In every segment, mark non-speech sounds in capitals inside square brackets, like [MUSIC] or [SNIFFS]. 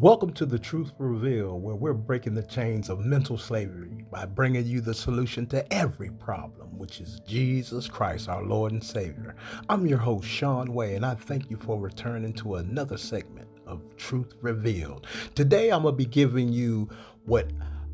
Welcome to the Truth Revealed, where we're breaking the chains of mental slavery by bringing you the solution to every problem, which is Jesus Christ, our Lord and Savior. I'm your host, Sean Way, and I thank you for returning to another segment of Truth Revealed. Today, I'm going to be giving you what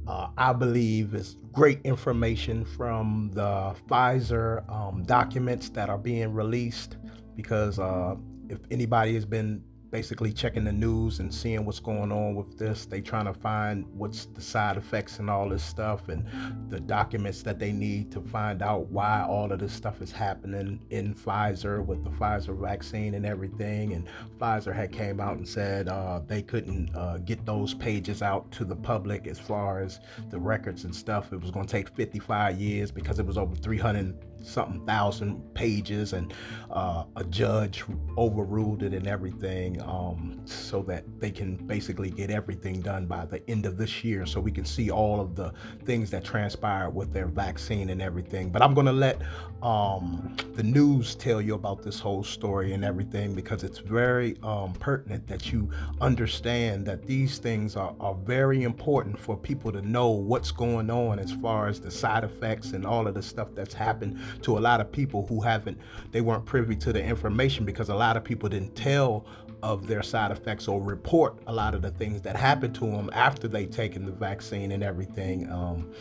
uh, I believe is great information from the Pfizer um, documents that are being released because uh, if anybody has been basically checking the news and seeing what's going on with this. They trying to find what's the side effects and all this stuff and the documents that they need to find out why all of this stuff is happening in Pfizer with the Pfizer vaccine and everything. And Pfizer had came out and said uh, they couldn't uh, get those pages out to the public as far as the records and stuff. It was going to take 55 years because it was over 300 something thousand pages, and uh, a judge overruled it and everything, um, so that they can basically get everything done by the end of this year, so we can see all of the things that transpired with their vaccine and everything. But I'm gonna let um, the news tell you about this whole story and everything because it's very um, pertinent that you understand that these things are, are very important for people to know what's going on as far as the side effects and all of the stuff that's happened to a lot of people who haven't, they weren't privy to the information because a lot of people didn't tell of their side effects or report a lot of the things that happened to them after they taken the vaccine and everything. Um,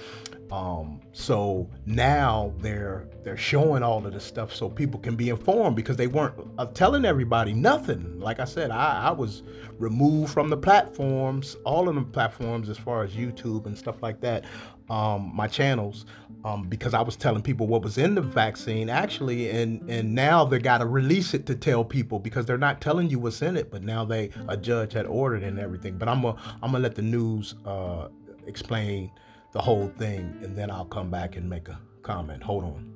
um, so now they're they're showing all of this stuff so people can be informed because they weren't uh, telling everybody nothing. Like I said, I, I was removed from the platforms, all of the platforms as far as YouTube and stuff like that, um, my channels, um, because I was telling people what was in the vaccine actually, and and now they got to release it to tell people because they're not telling you what's in it, but now they a judge had ordered and everything. But I'm gonna I'm gonna let the news uh, explain the whole thing, and then I'll come back and make a comment. Hold on.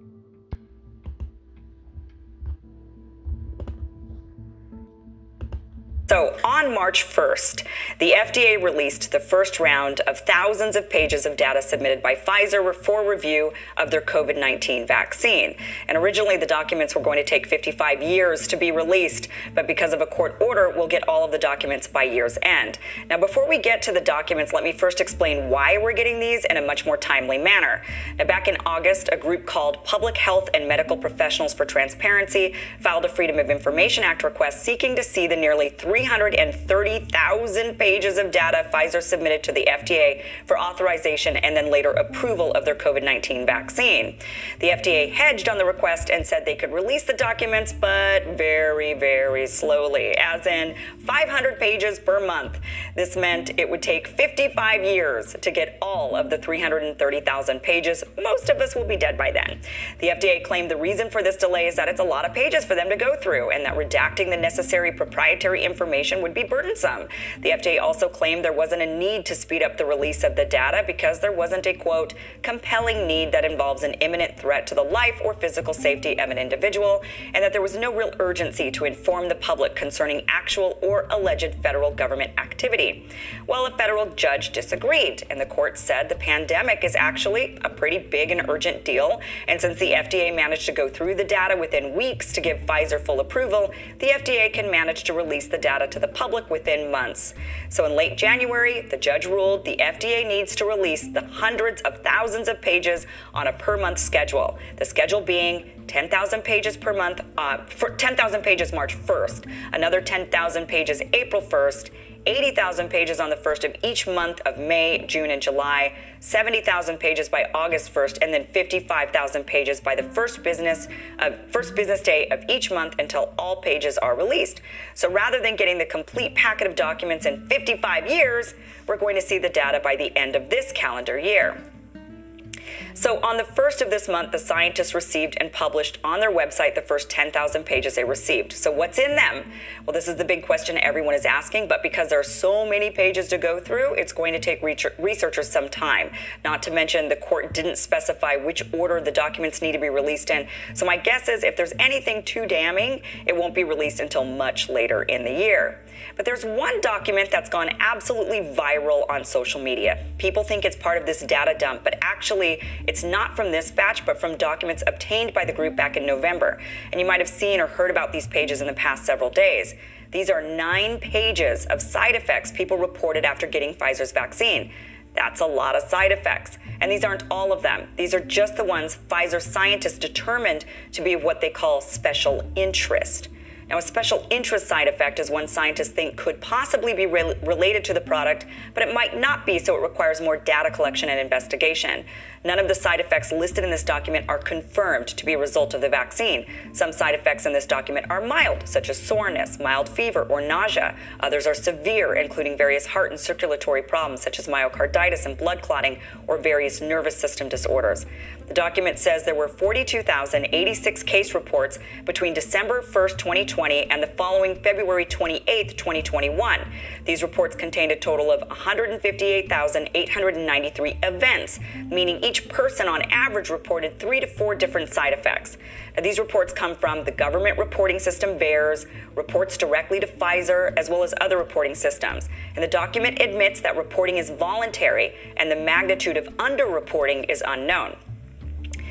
On March 1st, the FDA released the first round of thousands of pages of data submitted by Pfizer for review of their COVID 19 vaccine. And originally, the documents were going to take 55 years to be released, but because of a court order, we'll get all of the documents by year's end. Now, before we get to the documents, let me first explain why we're getting these in a much more timely manner. Now, back in August, a group called Public Health and Medical Professionals for Transparency filed a Freedom of Information Act request seeking to see the nearly 3 330,000 pages of data Pfizer submitted to the FDA for authorization and then later approval of their COVID 19 vaccine. The FDA hedged on the request and said they could release the documents, but very, very slowly, as in 500 pages per month. This meant it would take 55 years to get all of the 330,000 pages. Most of us will be dead by then. The FDA claimed the reason for this delay is that it's a lot of pages for them to go through and that redacting the necessary proprietary information information would be burdensome. The FDA also claimed there wasn't a need to speed up the release of the data because there wasn't a quote, compelling need that involves an imminent threat to the life or physical safety of an individual, and that there was no real urgency to inform the public concerning actual or alleged federal government activity. Well, a federal judge disagreed, and the court said the pandemic is actually a pretty big and urgent deal. And since the FDA managed to go through the data within weeks to give Pfizer full approval, the FDA can manage to release the data to the public within months. So in late January, the judge ruled the FDA needs to release the hundreds of thousands of pages on a per month schedule. The schedule being 10,000 pages per month, uh, for 10,000 pages March 1st, another 10,000 pages April 1st, 80,000 pages on the first of each month of May, June, and July, 70,000 pages by August 1st, and then 55,000 pages by the first business uh, first business day of each month until all pages are released. So rather than getting the complete packet of documents in 55 years, we're going to see the data by the end of this calendar year. So, on the first of this month, the scientists received and published on their website the first 10,000 pages they received. So, what's in them? Well, this is the big question everyone is asking, but because there are so many pages to go through, it's going to take researchers some time. Not to mention, the court didn't specify which order the documents need to be released in. So, my guess is if there's anything too damning, it won't be released until much later in the year. But there's one document that's gone absolutely viral on social media. People think it's part of this data dump, but actually, it's not from this batch, but from documents obtained by the group back in November. And you might have seen or heard about these pages in the past several days. These are nine pages of side effects people reported after getting Pfizer's vaccine. That's a lot of side effects. And these aren't all of them. These are just the ones Pfizer scientists determined to be of what they call special interest. Now, a special interest side effect is one scientists think could possibly be re- related to the product, but it might not be, so it requires more data collection and investigation. None of the side effects listed in this document are confirmed to be a result of the vaccine. Some side effects in this document are mild, such as soreness, mild fever, or nausea. Others are severe, including various heart and circulatory problems, such as myocarditis and blood clotting, or various nervous system disorders. The document says there were 42,086 case reports between December 1st, 2020 and the following February 28th, 2021. These reports contained a total of 158,893 events, meaning each person on average reported three to four different side effects. Now, these reports come from the government reporting system VAERS, reports directly to Pfizer, as well as other reporting systems. And the document admits that reporting is voluntary and the magnitude of underreporting is unknown.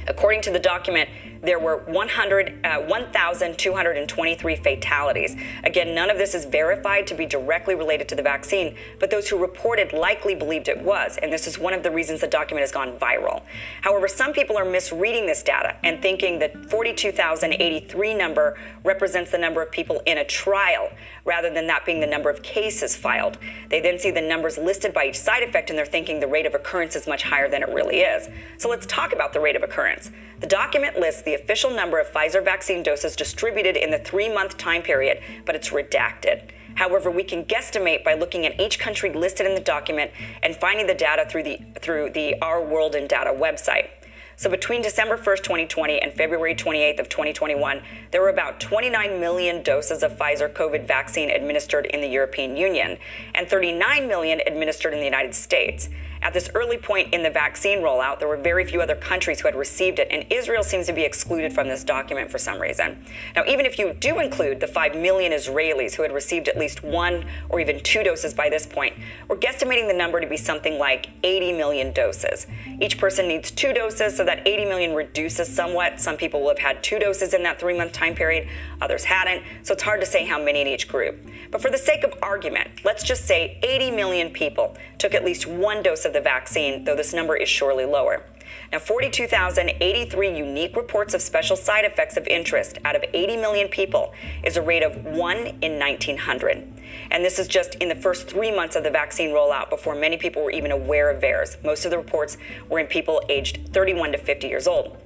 According to the document, there were 100, uh, 1,223 fatalities. Again, none of this is verified to be directly related to the vaccine, but those who reported likely believed it was, and this is one of the reasons the document has gone viral. However, some people are misreading this data and thinking that 42,083 number represents the number of people in a trial, rather than that being the number of cases filed. They then see the numbers listed by each side effect and they're thinking the rate of occurrence is much higher than it really is. So let's talk about the rate of occurrence. The document lists the official number of Pfizer vaccine doses distributed in the three month time period, but it's redacted. However, we can guesstimate by looking at each country listed in the document and finding the data through the, through the Our World in Data website. So between December 1st, 2020 and February 28th of 2021, there were about 29 million doses of Pfizer COVID vaccine administered in the European Union and 39 million administered in the United States. At this early point in the vaccine rollout, there were very few other countries who had received it, and Israel seems to be excluded from this document for some reason. Now, even if you do include the 5 million Israelis who had received at least one or even two doses by this point, we're guesstimating the number to be something like 80 million doses. Each person needs two doses, so that 80 million reduces somewhat. Some people will have had two doses in that three month time period, others hadn't, so it's hard to say how many in each group. But for the sake of argument, let's just say 80 million people took at least one dose of the vaccine, though this number is surely lower. Now, 42,083 unique reports of special side effects of interest out of 80 million people is a rate of 1 in 1900. And this is just in the first three months of the vaccine rollout before many people were even aware of VAERS. Most of the reports were in people aged 31 to 50 years old.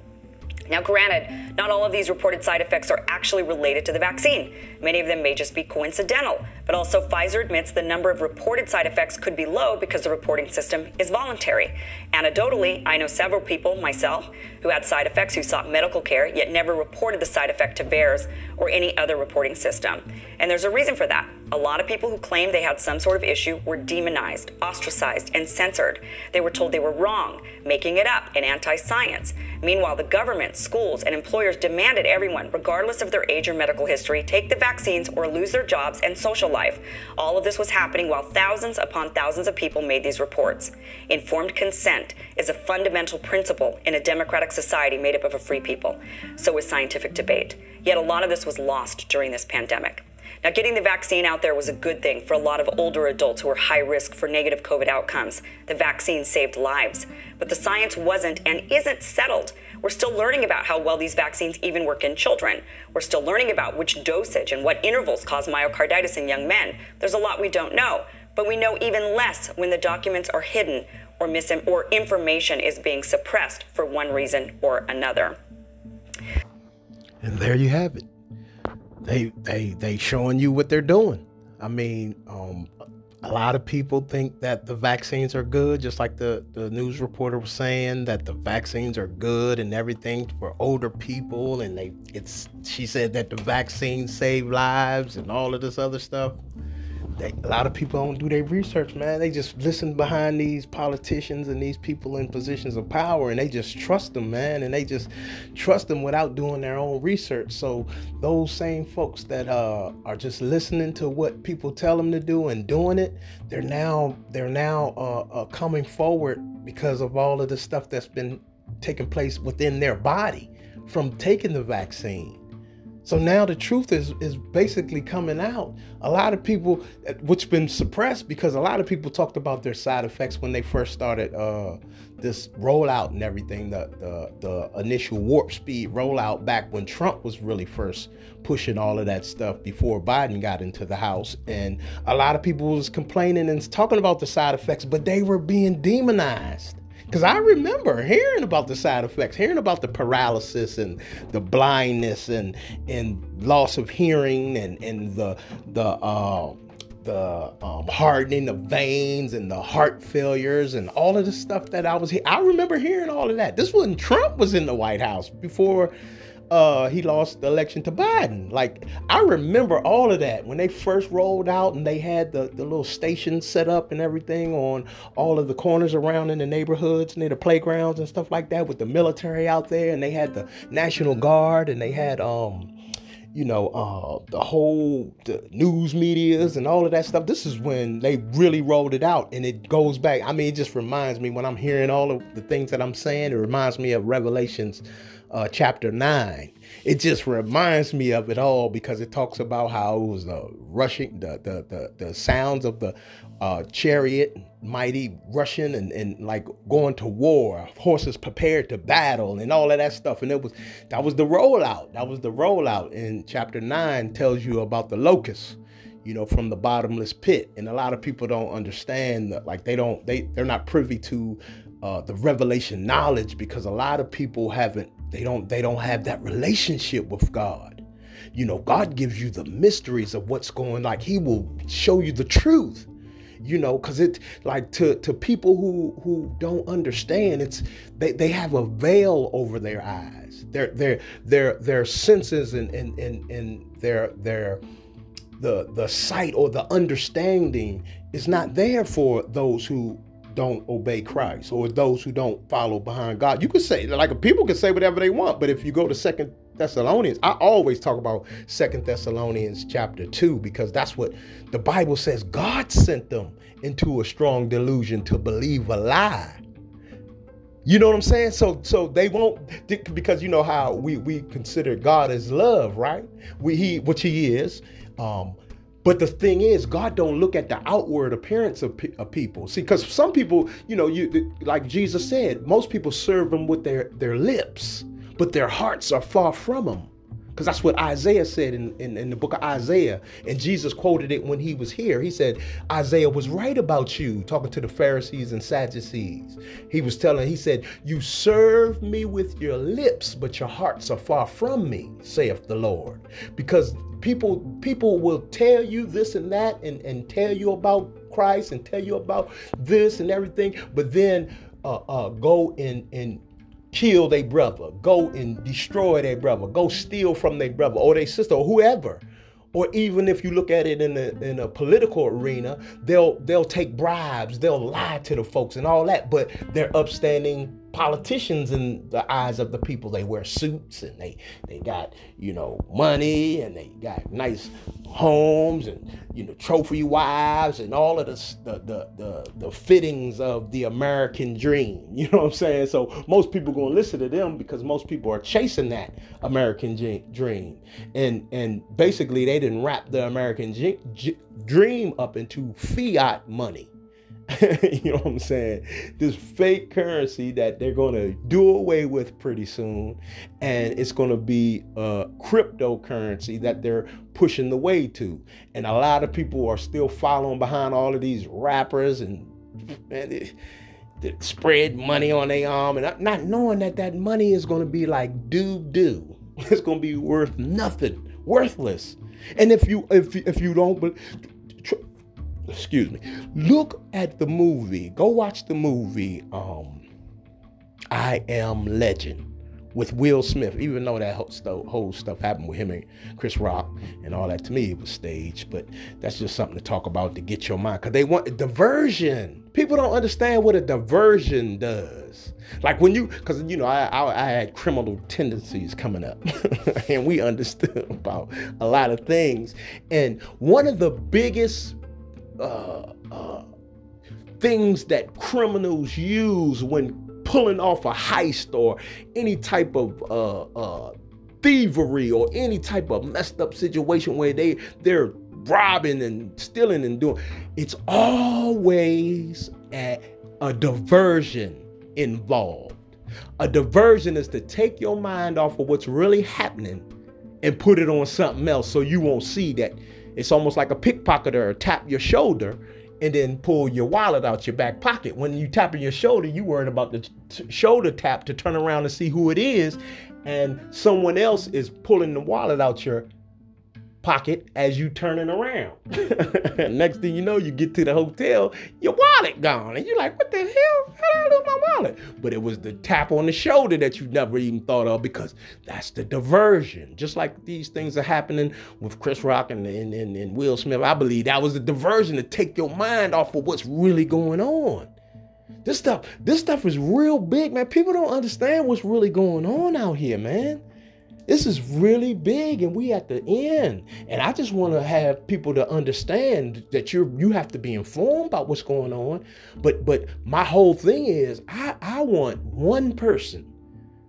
Now, granted, not all of these reported side effects are actually related to the vaccine. Many of them may just be coincidental, but also Pfizer admits the number of reported side effects could be low because the reporting system is voluntary. Anecdotally, I know several people, myself, who had side effects who sought medical care yet never reported the side effect to VAERS or any other reporting system. And there's a reason for that. A lot of people who claimed they had some sort of issue were demonized, ostracized, and censored. They were told they were wrong, making it up, and anti science. Meanwhile, the government, schools, and employers demanded everyone, regardless of their age or medical history, take the vaccines or lose their jobs and social life. All of this was happening while thousands upon thousands of people made these reports. Informed consent is a fundamental principle in a democratic society made up of a free people. So is scientific debate. Yet a lot of this was lost during this pandemic. Now, getting the vaccine out there was a good thing for a lot of older adults who were high risk for negative COVID outcomes. The vaccine saved lives. But the science wasn't and isn't settled. We're still learning about how well these vaccines even work in children. We're still learning about which dosage and what intervals cause myocarditis in young men. There's a lot we don't know. But we know even less when the documents are hidden or, mis- or information is being suppressed for one reason or another. And there you have it they they they showing you what they're doing. I mean, um, a lot of people think that the vaccines are good, just like the, the news reporter was saying that the vaccines are good and everything for older people, and they it's she said that the vaccines save lives and all of this other stuff they, a lot of people don't do their research, man. They just listen behind these politicians and these people in positions of power, and they just trust them, man. And they just trust them without doing their own research. So those same folks that uh, are just listening to what people tell them to do and doing it, they're now they're now uh, uh, coming forward because of all of the stuff that's been taking place within their body from taking the vaccine. So now the truth is is basically coming out. A lot of people, which been suppressed because a lot of people talked about their side effects when they first started uh, this rollout and everything. The, the the initial warp speed rollout back when Trump was really first pushing all of that stuff before Biden got into the House, and a lot of people was complaining and talking about the side effects, but they were being demonized because I remember hearing about the side effects, hearing about the paralysis and the blindness and and loss of hearing and and the the uh, the um, hardening of veins and the heart failures and all of the stuff that I was. I remember hearing all of that. This when Trump was in the White House before uh, he lost the election to Biden. Like I remember all of that when they first rolled out and they had the, the little stations set up and everything on all of the corners around in the neighborhoods near the playgrounds and stuff like that with the military out there and they had the National Guard and they had um you know, uh, the whole the news medias and all of that stuff. This is when they really rolled it out, and it goes back. I mean, it just reminds me when I'm hearing all of the things that I'm saying. It reminds me of Revelations uh, chapter 9. It just reminds me of it all because it talks about how it was the rushing, the the the, the sounds of the uh, chariot, mighty rushing and, and like going to war, horses prepared to battle and all of that stuff. And it was that was the rollout. That was the rollout. In chapter 9 tells you about the locusts you know from the bottomless pit and a lot of people don't understand that like they don't they they're not privy to uh, the revelation knowledge because a lot of people haven't they don't they don't have that relationship with God. You know, God gives you the mysteries of what's going like he will show you the truth. You know, cuz it like to to people who who don't understand, it's they they have a veil over their eyes. Their their their their senses and and and, and their their the the sight or the understanding is not there for those who don't obey Christ or those who don't follow behind God. You could say like people can say whatever they want, but if you go to Second Thessalonians, I always talk about Second Thessalonians chapter 2 because that's what the Bible says God sent them into a strong delusion to believe a lie. You know what I'm saying? So so they won't because you know how we we consider God as love, right? We he which he is. Um but the thing is, God don't look at the outward appearance of, of people. See, because some people, you know, you like Jesus said, most people serve Him with their their lips, but their hearts are far from Him. Because that's what Isaiah said in, in, in, the book of Isaiah. And Jesus quoted it when he was here. He said, Isaiah was right about you, talking to the Pharisees and Sadducees. He was telling, he said, You serve me with your lips, but your hearts are far from me, saith the Lord. Because people people will tell you this and that and, and tell you about Christ and tell you about this and everything, but then uh, uh, go and, and kill their brother, go and destroy their brother, go steal from their brother or their sister or whoever. Or even if you look at it in a, in a political arena, they'll they'll take bribes, they'll lie to the folks and all that, but they're upstanding politicians in the eyes of the people. They wear suits and they they got you know money and they got nice homes and you know trophy wives and all of the the the the, the fittings of the American dream. [LAUGHS] You know what I'm saying? So most people gonna listen to them because most people are chasing that American dream. And and basically they didn't wrap the American dream up into fiat money [LAUGHS] you know what I'm saying? This fake currency that they're going to do away with pretty soon. And it's going to be a cryptocurrency that they're pushing the way to. And a lot of people are still following behind all of these rappers and, and spread money on their arm and not knowing that that money is going to be like doo doo. [LAUGHS] It's going to be worth nothing, worthless. And if you if if you don't excuse me, look at the movie. Go watch the movie. Um, I Am Legend with Will Smith. Even though that whole stuff happened with him and Chris Rock and all that, to me it was staged. But that's just something to talk about to get your mind. Cause they want diversion. People don't understand what a diversion does. Like when you, cause you know I I, I had criminal tendencies coming up, [LAUGHS] and we understood about a lot of things. And one of the biggest uh, things that criminals use when pulling off a heist or any type of uh, uh, thievery or any type of messed up situation where they they're robbing and stealing and doing. It's always a diversion involved. A diversion is to take your mind off of what's really happening and put it on something else so you won't see that it's almost like a pickpocketer tap your shoulder and then pull your wallet out your back pocket. When you tapping your shoulder, you worried about the t- shoulder tap to turn around and see who it is, and someone else is pulling the wallet out your pocket as you turning around. [LAUGHS] Next thing you know, you get to the hotel, your wallet gone, and you're like, "What the hell? How did I lose my wallet?" But it was the tap on the shoulder that you never even thought of because that's the diversion. Just like these things are happening with Chris Rock and, and, and, and Will Smith, I believe that was the diversion to take your mind off of what's really going on. This stuff, this stuff is real big, man. People don't understand what's really going on out here, man. This is really big and we at the end. And I just want to have people to understand that you're you have to be informed about what's going on. But but my whole thing is I, I want one person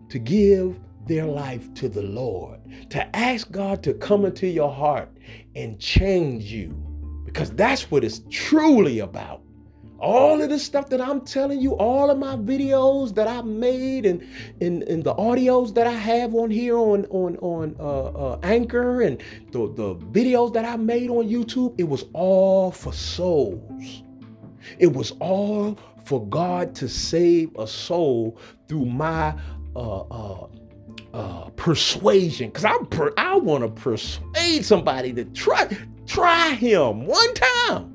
to give their life to the Lord, to ask God to come into your heart and change you. Because that's what it's truly about all of the stuff that I'm telling you, all of my videos that I made and and, the audios that I have on here on on on uh, uh, Anchor and the, the videos that I made on YouTube, it was all for souls. It was all for God to save a soul through my uh, uh, uh, persuasion. Cause I'm per- I want to persuade somebody to try try Him one time.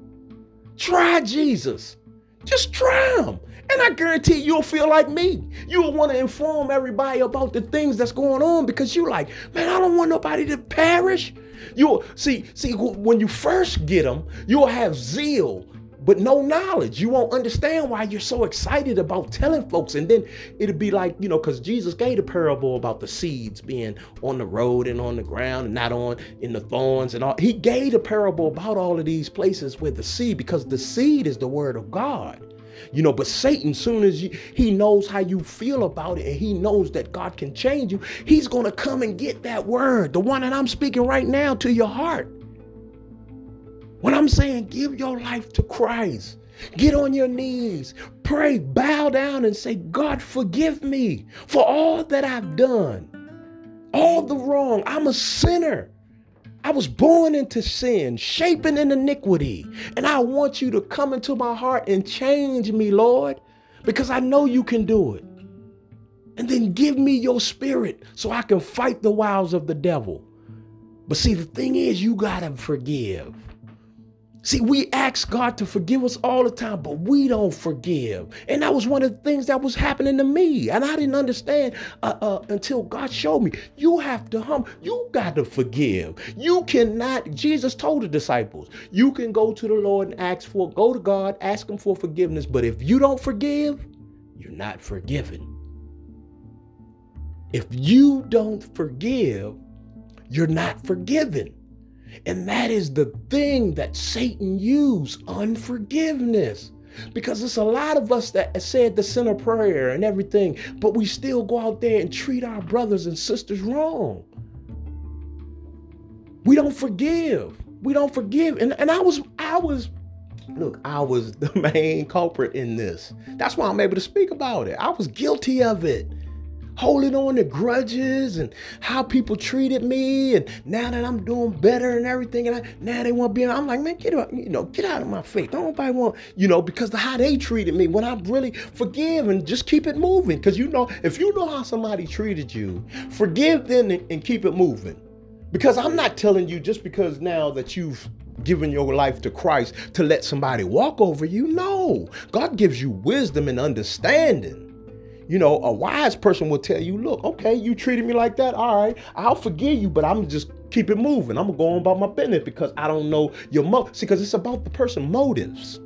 Try Jesus. Just try them. And I guarantee you'll feel like me. You'll want to inform everybody about the things that's going on because you're like, man, I don't want nobody to perish. You'll see, see, when you first get them, you'll have zeal, but no knowledge. You won't understand why you're so excited about telling folks. And then it'll be like, you know, because Jesus gave a parable about the seeds being on the road and on the ground and not on in the thorns and all. He gave a parable about all of these places with the seed because the seed is the word of God. You know, but Satan, soon as you, he knows how you feel about it and he knows that God can change you, he's going to come and get that word, the one that I'm speaking right now to your heart. When I'm saying give your life to Christ, get on your knees, pray, bow down, and say, God, forgive me for all that I've done, all the wrong. I'm a sinner. I was born into sin, shaping in iniquity. And I want you to come into my heart and change me, Lord, because I know you can do it. And then give me your spirit so I can fight the wiles of the devil. But see, the thing is, you got to forgive. See, we ask God to forgive us all the time, but we don't forgive. And that was one of the things that was happening to me. And I didn't understand uh, uh, until God showed me. You have to hum, you got to forgive. You cannot, Jesus told the disciples, you can go to the Lord and ask for, go to God, ask Him for forgiveness. But if you don't forgive, you're not forgiven. If you don't forgive, you're not forgiven. And that is the thing that Satan used unforgiveness. Because it's a lot of us that said the sinner prayer and everything, but we still go out there and treat our brothers and sisters wrong. We don't forgive. We don't forgive. And, and I was, I was, look, I was [LAUGHS] the main culprit in this. That's why I'm able to speak about it. I was guilty of it holding on to grudges and how people treated me. And now that I'm doing better and everything, and I, now they want to be, I'm like, man, get out, you know, get out of my face. Don't nobody want, you know, because of how they treated me when I really forgive and just keep it moving. Because you know, if you know how somebody treated you, forgive them and, and keep it moving. Because I'm not telling you just because now that you've given your life to Christ to let somebody walk over you. No, God gives you wisdom and understanding. You know, a wise person will tell you, look, okay, you treated me like that. All right, I'll forgive you, but I'm just keep it moving. I'm gonna go on about my business because I don't know your mo. See, because it's about the person motives.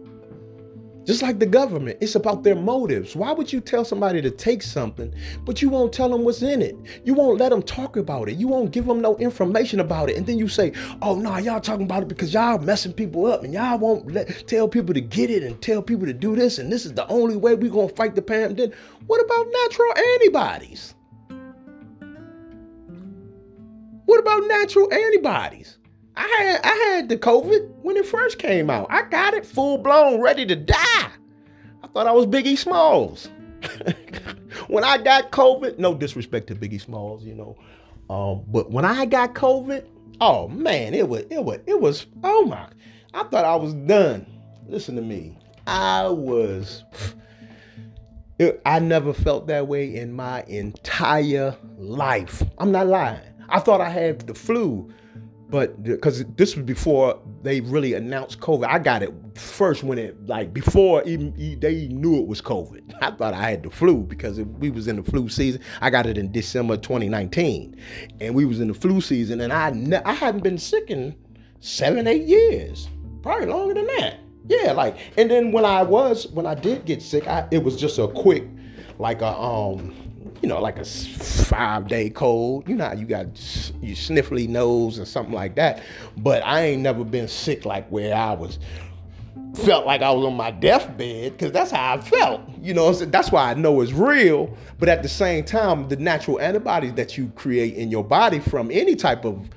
Just like the government, it's about their motives. Why would you tell somebody to take something, but you won't tell them what's in it? You won't let them talk about it. You won't give them no information about it. And then you say, oh, no, nah, y'all talking about it because y'all messing people up and y'all won't let, tell people to get it and tell people to do this. And this is the only way we're going to fight the pandemic. What about natural antibodies? What about natural antibodies. I had I had the COVID when it first came out. I got it full blown, ready to die. I thought I was Biggie Smalls. [LAUGHS] when I got COVID, no disrespect to Biggie Smalls, you know, um, but when I got COVID, oh man, it was it was it was oh my! I thought I was done. Listen to me, I was. It, I never felt that way in my entire life. I'm not lying. I thought I had the flu but because this was before they really announced COVID, I got it first when it like before even they knew it was COVID. I thought I had the flu because we was in the flu season. I got it in December 2019, and we was in the flu season, and I ne- I hadn't been sick in seven eight years, probably longer than that. Yeah, like and then when I was when I did get sick, I, it was just a quick like a um you know, like a five day cold. You know you got you sniffly nose or something like that. But I ain't never been sick like where I was felt like I was on my deathbed because that's how I felt. You know, that's why I know it's real. But at the same time, the natural antibodies that you create in your body from any type of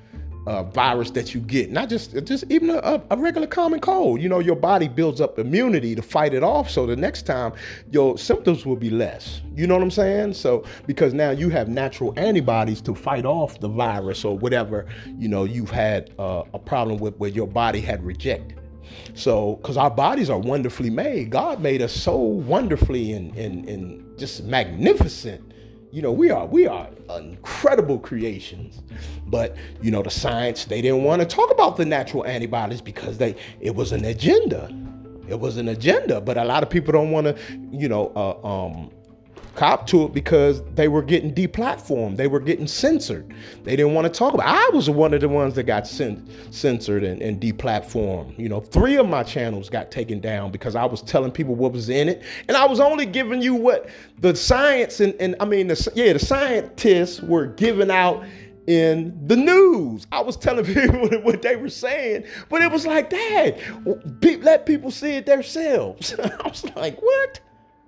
uh, virus that you get, not just just even a, a, regular common cold. You know, your body builds up immunity to fight it off, so the next time your symptoms will be less. You know what I'm saying? So because now you have natural antibodies to fight off the virus or whatever you know you've had uh, a problem with where your body had rejected. So, because our bodies are wonderfully made, God made us so wonderfully and, and, and just magnificent you know, we are we are incredible creations. But you know, the science they didn't want to talk about the natural antibodies because they it was an agenda. It was an agenda. But a lot of people don't want to, you know, uh, um, cop to it because they were getting deplatformed. They were getting censored. They didn't want to talk about. It. I was one of the ones that got censored and, and deplatformed. You know, three of my channels got taken down because I was telling people what was in it, and I was only giving you what the science and, and I mean, the, yeah, the scientists were giving out in the news. I was telling [LAUGHS] people what they were saying, but it was like, Dad, let people see it themselves. [LAUGHS] I was like, what?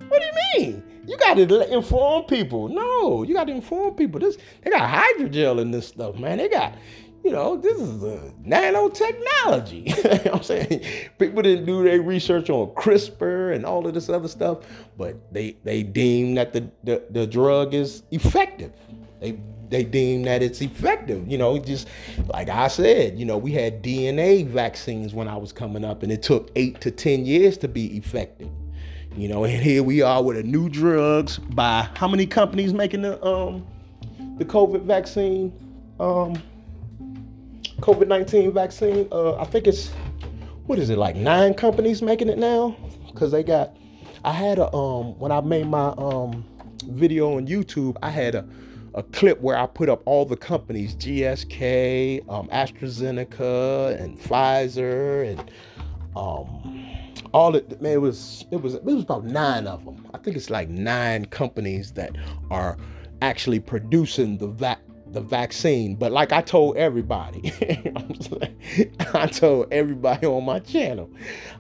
What do you mean? You got to inform people. No, you got to inform people. This they got hydrogel in this stuff, man. They got, you know, this is nanotechnology. [LAUGHS] you know I'm saying people didn't do their research on CRISPR and all of this other stuff, but they they deem that the the, the drug is effective. They they deem that it's effective. You know, just like I said, you know, we had DNA vaccines when I was coming up, and it took eight to ten years to be effective. You know, and here we are with a new drugs by how many companies making the um the COVID vaccine? Um COVID nineteen vaccine. Uh I think it's what is it, like nine companies making it now? Cause they got I had a um when I made my um video on YouTube, I had a a clip where I put up all the companies, GSK, um, AstraZeneca, and Pfizer, and um, all it man it was it was it was about nine of them. I think it's like nine companies that are actually producing the vac the vaccine. But like I told everybody, [LAUGHS] I told everybody on my channel,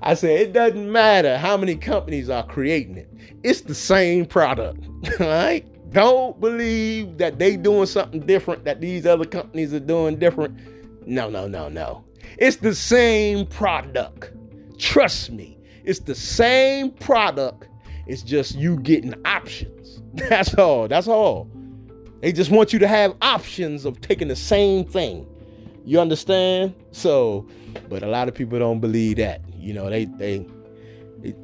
I said it doesn't matter how many companies are creating it. It's the same product. All [LAUGHS] right? Don't believe that they doing something different that these other companies are doing different. No, no, no, no. It's the same product. Trust me. It's the same product. It's just you getting options. [LAUGHS] That's all. That's all. They just want you to have options of taking the same thing. You understand? So, but a lot of people don't believe that. You know, they they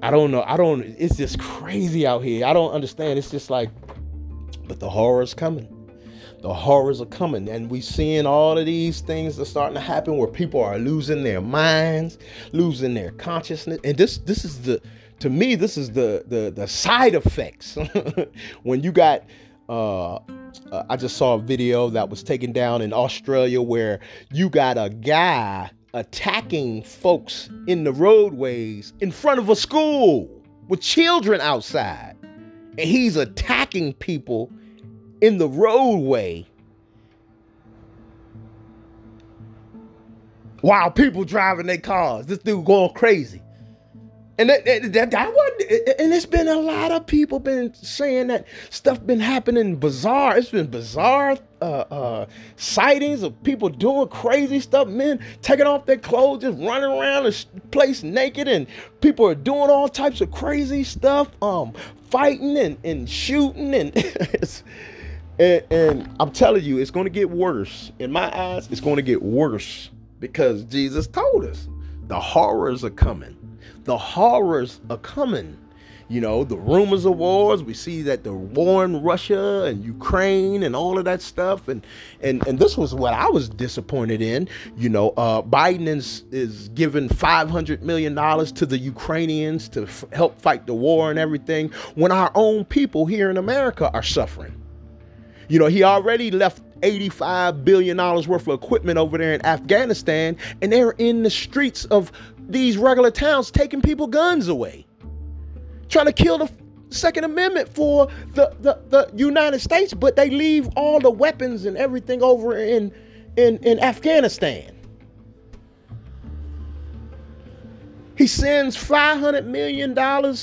I don't know. I don't it's just crazy out here. I don't understand. It's just like but the horror's coming the horrors are coming. And we seeing all of these things are starting to happen where people are losing their minds losing their consciousness. And this this is the to me this is the the, the side effects. [LAUGHS] When you got uh, uh, I just saw a video that was taken down in Australia where you got a guy attacking folks in the roadways in front of a school with children outside. And he's attacking people in the roadway while people driving their cars. This dude going crazy. And that, that, that, wasn't, and it's been a lot of people been saying that stuff been happening bizarre. It's been bizarre uh, uh, sightings of people doing crazy stuff, men taking off their clothes, just running around the place naked, and people are doing all types of crazy stuff, um, fighting and, and shooting, and, [LAUGHS] and and I'm telling you, it's going to get worse. In my eyes, it's going to get worse because Jesus told us the horrors are coming. The horrors are coming you know, the rumors of wars. We see that the war in Russia and Ukraine and all of that stuff. And and and this was what I was disappointed in. You know, uh, Biden is is giving five hundred million dollars to the Ukrainians to f- help fight the war and everything, when our own people here in America are suffering. You know, he already left $85 billion worth of equipment over there in Afghanistan, and they're in the streets of these regular towns taking people guns away trying to kill the Second Amendment for the, the, the United States, but they leave all the weapons and everything over in, in, in Afghanistan. He sends $500 million uh,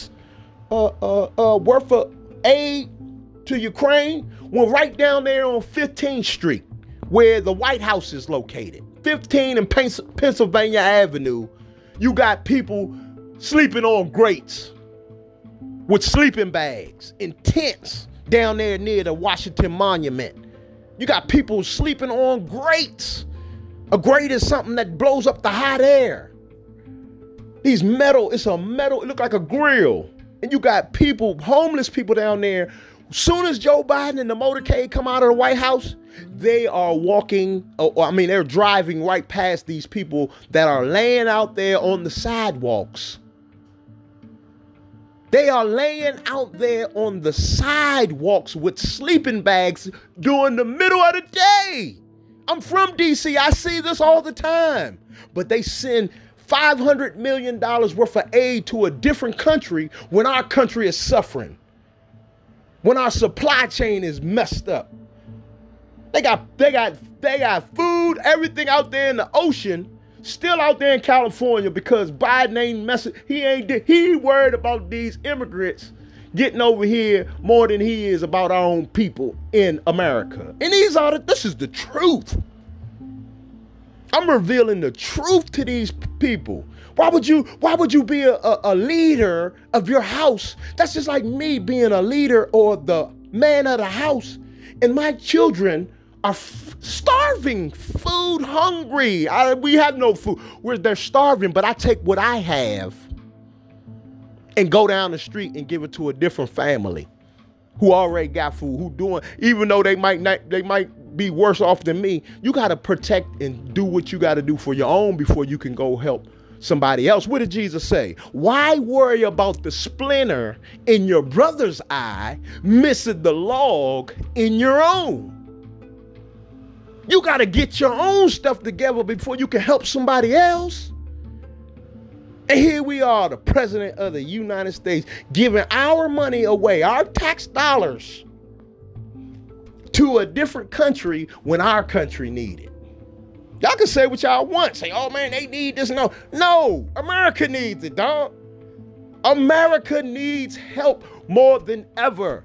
uh, uh, worth of aid to Ukraine. Well, right down there on 15th Street, where the White House is located, 15 and Pennsylvania Avenue, you got people sleeping on grates with sleeping bags in tents down there near the Washington Monument. You got people sleeping on grates. A grate is something that blows up the hot air. These metal, it's a metal, it look like a grill. And you got people, homeless people down there. Soon as Joe Biden and the motorcade come out of the White House, they are walking, or I mean, they're driving right past these people that are laying out there on the sidewalks they are laying out there on the sidewalks with sleeping bags during the middle of the day. I'm from DC. I see this all the time. But they send $500 million worth of aid to a different country when our country is suffering, when our supply chain is messed up. They got, they got, they got food, everything out there in the ocean still out there in California because Biden ain't messing. He ain't he worried about these immigrants getting over here more than he is about our own people in America. And these are the, this is the truth. I'm revealing the truth to these people. Why would you why would you be a, a, leader of your house? That's just like me being a leader or the man of the house and my children are f- starving, food hungry. I, we have no food. We're, they're starving, but I take what I have and go down the street and give it to a different family who already got food, who doing, even though they might not, they might be worse off than me. You got to protect and do what you got to do for your own before you can go help somebody else. What did Jesus say? Why worry about the splinter in your brother's eye, missing the log in your own? You got to get your own stuff together before you can help somebody else. And here we are, the president of the United States, giving our money away, our tax dollars, to a different country when our country needs it. Y'all can say what y'all want. Say, oh man, they need this. No, no, America needs it, dog. America needs help more than ever.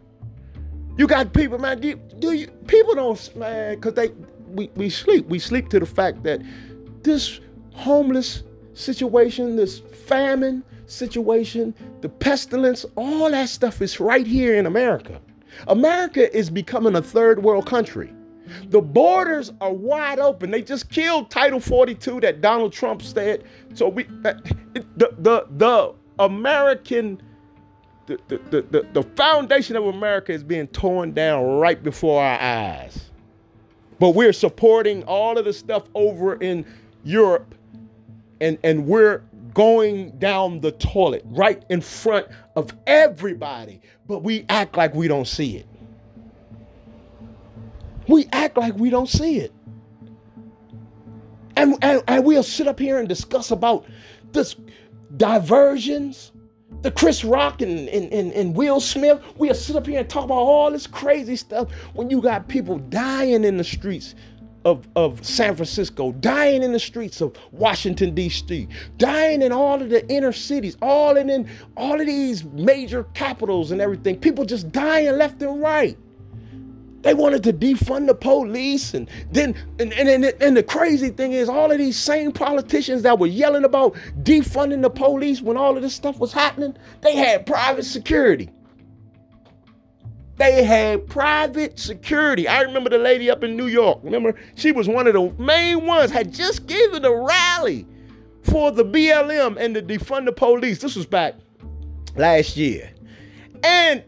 You got people, man. Do, do you people don't man, cause they we, we sleep. We sleep to the fact that this homeless situation, this famine situation, the pestilence, all that stuff is right here in America. America is becoming a third world country. The borders are wide open. They just killed Title 42 that Donald Trump said. So we uh, the the the American the, the, the, the foundation of America is being torn down right before our eyes. But we're supporting all of the stuff over in Europe and, and we're going down the toilet right in front of everybody, but we act like we don't see it. We act like we don't see it. And, and, and we'll sit up here and discuss about this diversions the Chris Rock and, and, and, and Will Smith, we'll sit up here and talk about all this crazy stuff when you got people dying in the streets of, of San Francisco, dying in the streets of Washington, D.C., dying in all of the inner cities, all in, in all of these major capitals and everything. People just dying left and right. They wanted to defund the police, and then and, and, and, and the crazy thing is, all of these same politicians that were yelling about defunding the police when all of this stuff was happening, they had private security. They had private security. I remember the lady up in New York. Remember, she was one of the main ones, had just given a rally for the BLM and the defund the police. This was back last year. And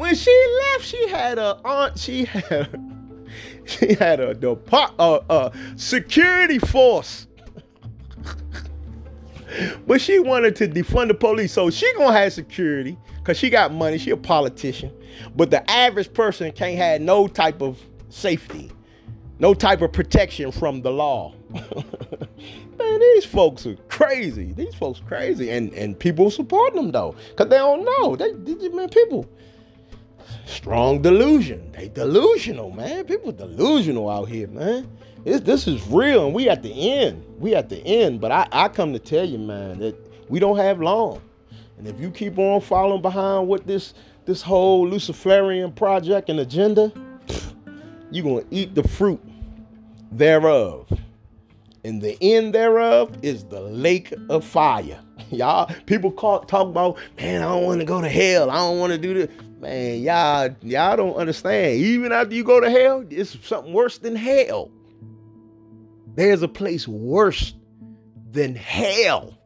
when she left, she had a aunt, she had [LAUGHS] she had a depart a, a security force. [LAUGHS] but she wanted to defund the police. So she gonna have security because she got money. She a politician. But the average person can't have no type of safety, no type of protection from the law. [LAUGHS] man, these folks are crazy. These folks crazy, and and people support them though, cause they don't know. They, they man, people strong delusion. They delusional, man. People delusional out here, man. It's, this is real, and we at the end. We at the end. But I, I come to tell you, man, that we don't have long. And if you keep on following behind with this this whole Luciferian project and agenda, [SNIFFS] you're gonna eat the fruit thereof and the end thereof is the lake of fire. [LAUGHS] Y'all, people call, talk about, man, I don't want to go to hell. I don't want to do this. Man, y'all, y'all don't understand. Even after you go to hell, it's something worse than hell. There's a place worse than hell.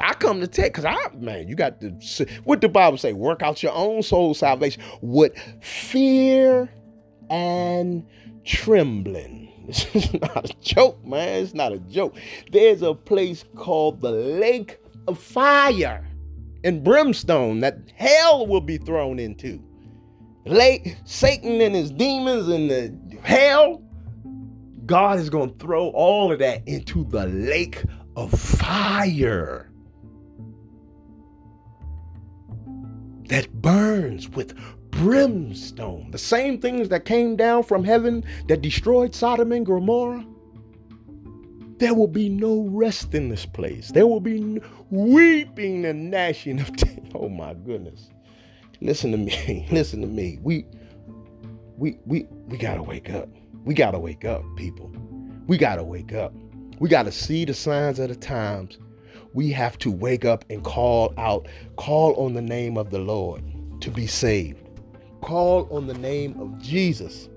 I come to tell, cause I, man, you got to, what the Bible say, work out your own soul salvation with fear and trembling. [LAUGHS] This is not a joke, man. It's not a joke. There's a place called the Lake of Fire and Brimstone that hell will be thrown into. Lake Satan and his demons and the hell. God is going to throw all of that into the lake of fire that burns with brimstone, the same things that came down from heaven that destroyed Sodom and Gomorrah. There will be no rest in this place. There will be weeping and gnashing of teeth. [LAUGHS] Oh my goodness. Listen to me. [LAUGHS] Listen to me. We we we we got to wake up. We got to wake up, people. We got to wake up. We got to see the signs of the times. We have to wake up and call out, call on the name of the Lord to be saved. Call on the name of Jesus.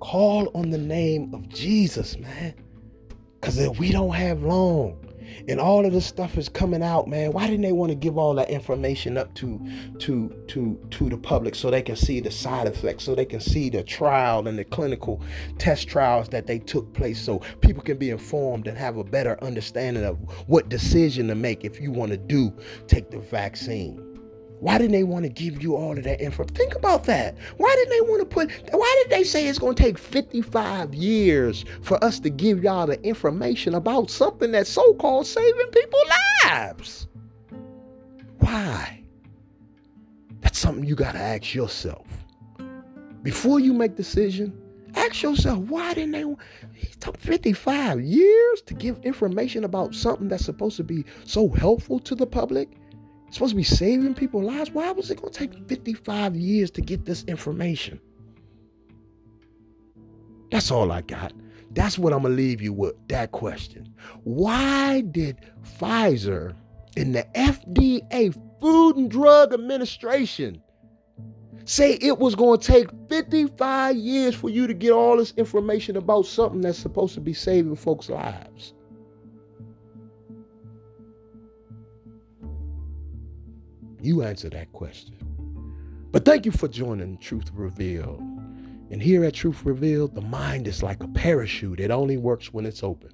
Call on the name of Jesus, man. Because we don't have long and all of this stuff is coming out, man, why didn't they want to give all that information up to to to to the public so they can see the side effects, so they can see the trial and the clinical test trials that they took place so people can be informed and have a better understanding of what decision to make if you want to do take the vaccine. Why didn't they want to give you all of that info? Think about that. Why didn't they want to put, why did they say it's going to take 55 years for us to give y'all the information about something that's so called saving people's lives? Why? That's something you got to ask yourself. Before you make decision, ask yourself, why didn't they, it took 55 years to give information about something that's supposed to be so helpful to the public? Supposed to be saving people's lives. Why was it going to take 55 years to get this information? That's all I got. That's what I'm going to leave you with that question. Why did Pfizer and the FDA, Food and Drug Administration, say it was going to take 55 years for you to get all this information about something that's supposed to be saving folks' lives? You answer that question. But thank you for joining Truth Revealed. And here at Truth Revealed, the mind is like a parachute, it only works when it's open.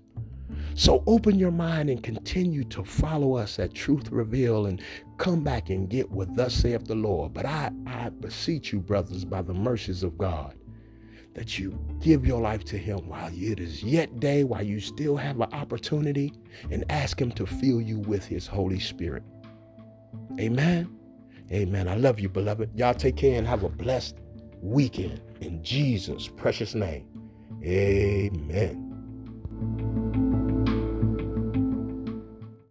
So open your mind and continue to follow us at Truth Revealed and come back and get what thus saith the Lord. But I, I beseech you, brothers, by the mercies of God, that you give your life to Him while it is yet day, while you still have an opportunity, and ask Him to fill you with His Holy Spirit. Amen. Amen. I love you, beloved. Y'all take care and have a blessed weekend in Jesus' precious name. Amen.